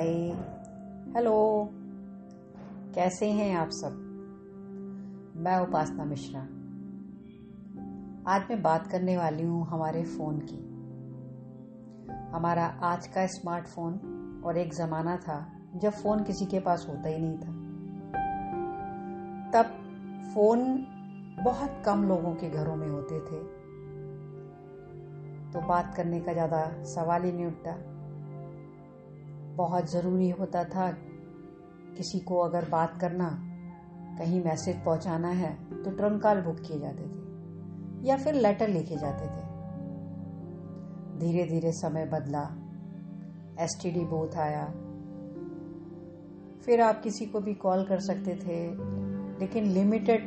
हाय। Hello. कैसे हैं आप सब? मैं उपासना मिश्रा। आज मैं बात करने वाली हूँ हमारे फ़ोन की। हमारा आज का स्मार्टफ़ोन और एक ज़माना था जब फ़ोन किसी के पास होता ही नहीं था। तब फ़ोन बहुत कम लोगों के घरों में होते थे। तो बात करने का ज़्यादा सवाल ही नहीं उठता। बहुत ज़रूरी होता था। किसी को अगर बात करना, कहीं मैसेज पहुंचाना है तो ट्रंक कॉल बुक किए जाते थे, या फिर लेटर लिखे जाते थे। धीरे धीरे समय बदला एस टी डी बूथ आया। फिर आप किसी को भी कॉल कर सकते थे, लेकिन लिमिटेड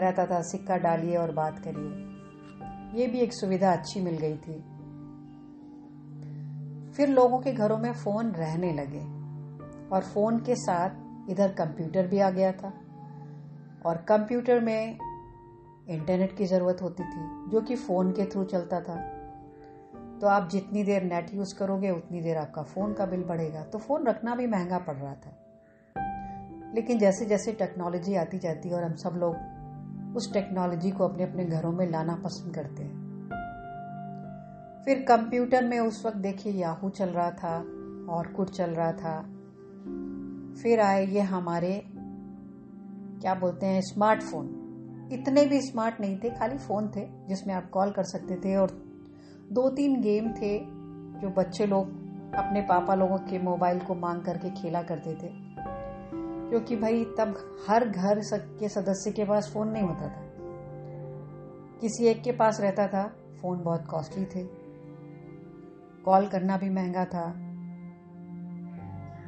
रहता था, सिक्का डालिए और बात करिए। ये भी एक सुविधा अच्छी मिल गई थी। फिर लोगों के घरों में फ़ोन रहने लगे और फ़ोन के साथ इधर कंप्यूटर भी आ गया था और कंप्यूटर में इंटरनेट की ज़रूरत होती थी, जो कि फ़ोन के थ्रू चलता था। तो आप जितनी देर नेट यूज़ करोगे, उतनी देर आपका फ़ोन का बिल बढ़ेगा। तो फ़ोन रखना भी महँगा पड़ रहा था। लेकिन जैसे जैसे टेक्नोलॉजी आती जाती है और हम सब लोग उस टेक्नोलॉजी को अपने अपने घरों में लाना पसंद करते हैं फिर कंप्यूटर में उस वक्त देखिए याहू चल रहा था और कुछ चल रहा था। फिर आए ये हमारे, क्या बोलते हैं, स्मार्टफ़ोन। इतने भी स्मार्ट नहीं थे, खाली फ़ोन थे, जिसमें आप कॉल कर सकते थे और दो तीन गेम थे जो बच्चे लोग अपने पापा लोगों के मोबाइल को मांग करके खेला करते थे। क्योंकि भाई तब हर घर के सदस्य के पास फ़ोन नहीं होता था। किसी एक के पास रहता था, फ़ोन बहुत कॉस्टली थे। कॉल करना भी महँगा था।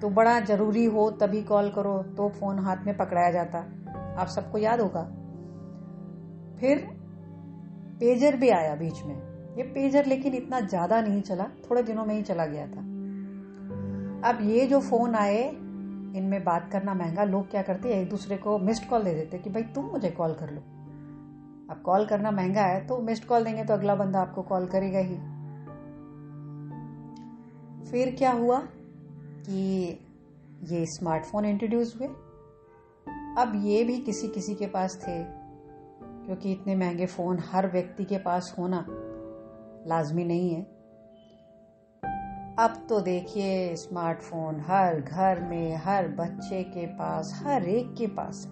तो बड़ा ज़रूरी हो तभी कॉल करो तो फ़ोन हाथ में पकड़ाया जाता। आप सबको याद होगा। फिर पेजर भी आया बीच में। ये पेजर लेकिन इतना ज़्यादा नहीं चला, थोड़े दिनों में ही चला गया था। अब ये जो फ़ोन आए, इनमें बात करना महँगा। लोग क्या करते, एक दूसरे को मिस्ड कॉल दे देते कि भाई तुम मुझे कॉल कर लो। अब कॉल करना महँगा है तो मिस्ड कॉल देंगे तो अगला बंदा आपको कॉल करेगा ही। फिर क्या हुआ कि ये स्मार्टफ़ोन इंट्रोड्यूस हुए। अब ये भी किसी किसी के पास थे, क्योंकि इतने महँगे फ़ोन हर व्यक्ति के पास होना लाजमी नहीं है। अब तो देखिए स्मार्टफ़ोन हर घर में, हर बच्चे के पास, हर एक के पास।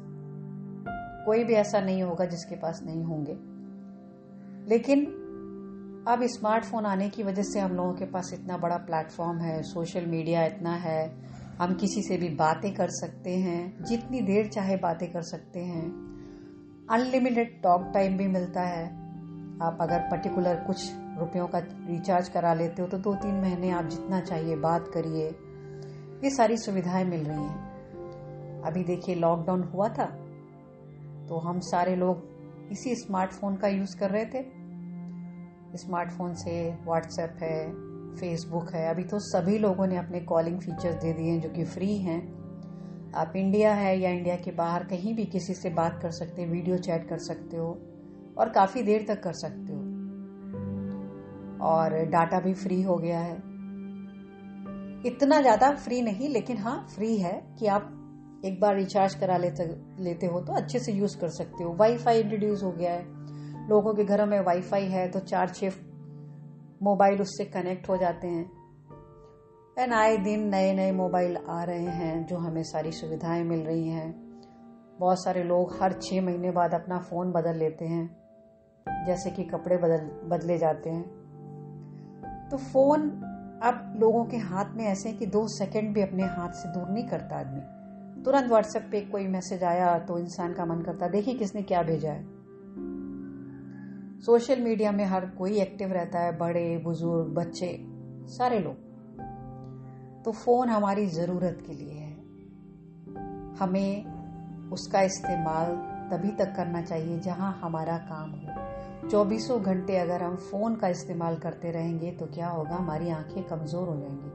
कोई भी ऐसा नहीं होगा जिसके पास नहीं होंगे। लेकिन अब स्मार्टफ़ोन आने की वजह से हम लोगों के पास इतना बड़ा प्लेटफॉर्म है सोशल मीडिया इतना है, हम किसी से भी बातें कर सकते हैं, जितनी देर चाहे बातें कर सकते हैं। अनलिमिटेड टॉक टाइम भी मिलता है। आप अगर पर्टिकुलर कुछ रुपयों का रिचार्ज करा लेते हो तो दो तीन महीने आप जितना चाहिए बात करिए। ये सारी सुविधाएँ मिल रही हैं। अभी देखिए लॉकडाउन हुआ था तो हम सारे लोग इसी स्मार्टफ़ोन का यूज़ कर रहे थे। स्मार्टफ़ोन से व्हाट्सएप है फेसबुक है। अभी तो सभी लोगों ने अपने कॉलिंग फीचर्स दे दिए हैं जो कि फ्री हैं। आप इंडिया है या इंडिया के बाहर कहीं भी किसी से बात कर सकते हो वीडियो चैट कर सकते हो और काफ़ी देर तक कर सकते हो। और डाटा भी फ्री हो गया है। इतना ज़्यादा फ्री नहीं, लेकिन हाँ फ्री है कि आप एक बार रिचार्ज करा लेते लेते हो तो अच्छे से यूज़ कर सकते हो। वाईफाई इंट्रोड्यूस हो गया है। लोगों के घरों में वाईफाई है तो चार छः मोबाइल उससे कनेक्ट हो जाते हैं। एंड आए दिन नए नए मोबाइल आ रहे हैं जो हमें सारी सुविधाएँ मिल रही हैं। बहुत सारे लोग हर छः महीने बाद अपना फ़ोन बदल लेते हैं, जैसे कि कपड़े बदल, बदले जाते हैं। तो फ़ोन अब लोगों के हाथ में ऐसे हैं कि दो सेकंड भी अपने हाथ से दूर नहीं करता आदमी। तुरंत व्हाट्सएप पे कोई मैसेज आया तो इंसान का मन करता, देखिए किसने क्या भेजा है? सोशल मीडिया में हर कोई एक्टिव रहता है, बड़े, बुज़ुर्ग, बच्चे, सारे लोग। तो फ़ोन हमारी ज़रूरत के लिए है। हमें उसका इस्तेमाल तभी तक करना चाहिए जहाँ हमारा काम हो। चौबीसों घंटे अगर हम फ़ोन का इस्तेमाल करते रहेंगे तो क्या होगा? हमारी आँखें कमज़ोर हो जाएँगी।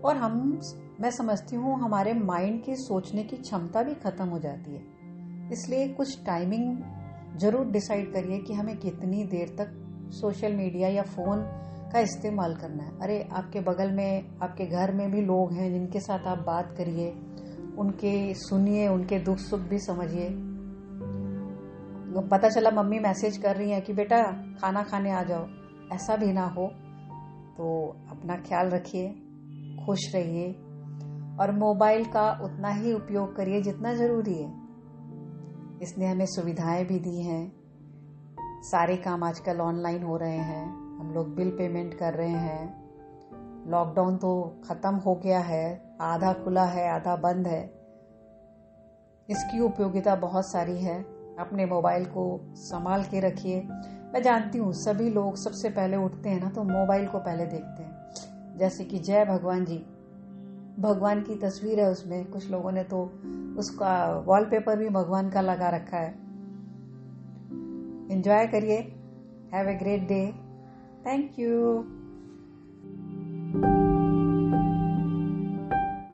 और हम, मैं समझती हूँ, हमारे माइंड की सोचने की क्षमता भी खत्म हो जाती है। इसलिए कुछ टाइमिंग ज़रूर डिसाइड करिए कि हमें कितनी देर तक सोशल मीडिया या फ़ोन का इस्तेमाल करना है। अरे, आपके बगल में, आपके घर में भी लोग हैं जिनके साथ आप बात करिए, उनके सुनिए, उनके दुख सुख भी समझिए। पता चला मम्मी मैसेज कर रही है कि बेटा, खाना खाने आ जाओ। ऐसा भी ना हो तो अपना ख्याल रखिए, खुश रहिए। और मोबाइल का उतना ही उपयोग करिए जितना ज़रूरी है। इसने हमें सुविधाएँ भी दी हैं। सारे काम आजकल ऑनलाइन हो रहे हैं। हम लोग बिल पेमेंट कर रहे हैं। लॉकडाउन तो ख़त्म हो गया है। आधा खुला है, आधा बंद है। इसकी उपयोगिता बहुत सारी है। अपने मोबाइल को संभाल के रखिए। मैं जानती हूँ, सभी लोग सबसे पहले उठते हैं ना तो मोबाइल को पहले देखते हैं। जैसे कि जय भगवान जी। भगवान की तस्वीर है उसमें। कुछ लोगों ने तो उसका वॉलपेपर भी भगवान का लगा रखा है। एंजॉय करिए। Have a great day thank you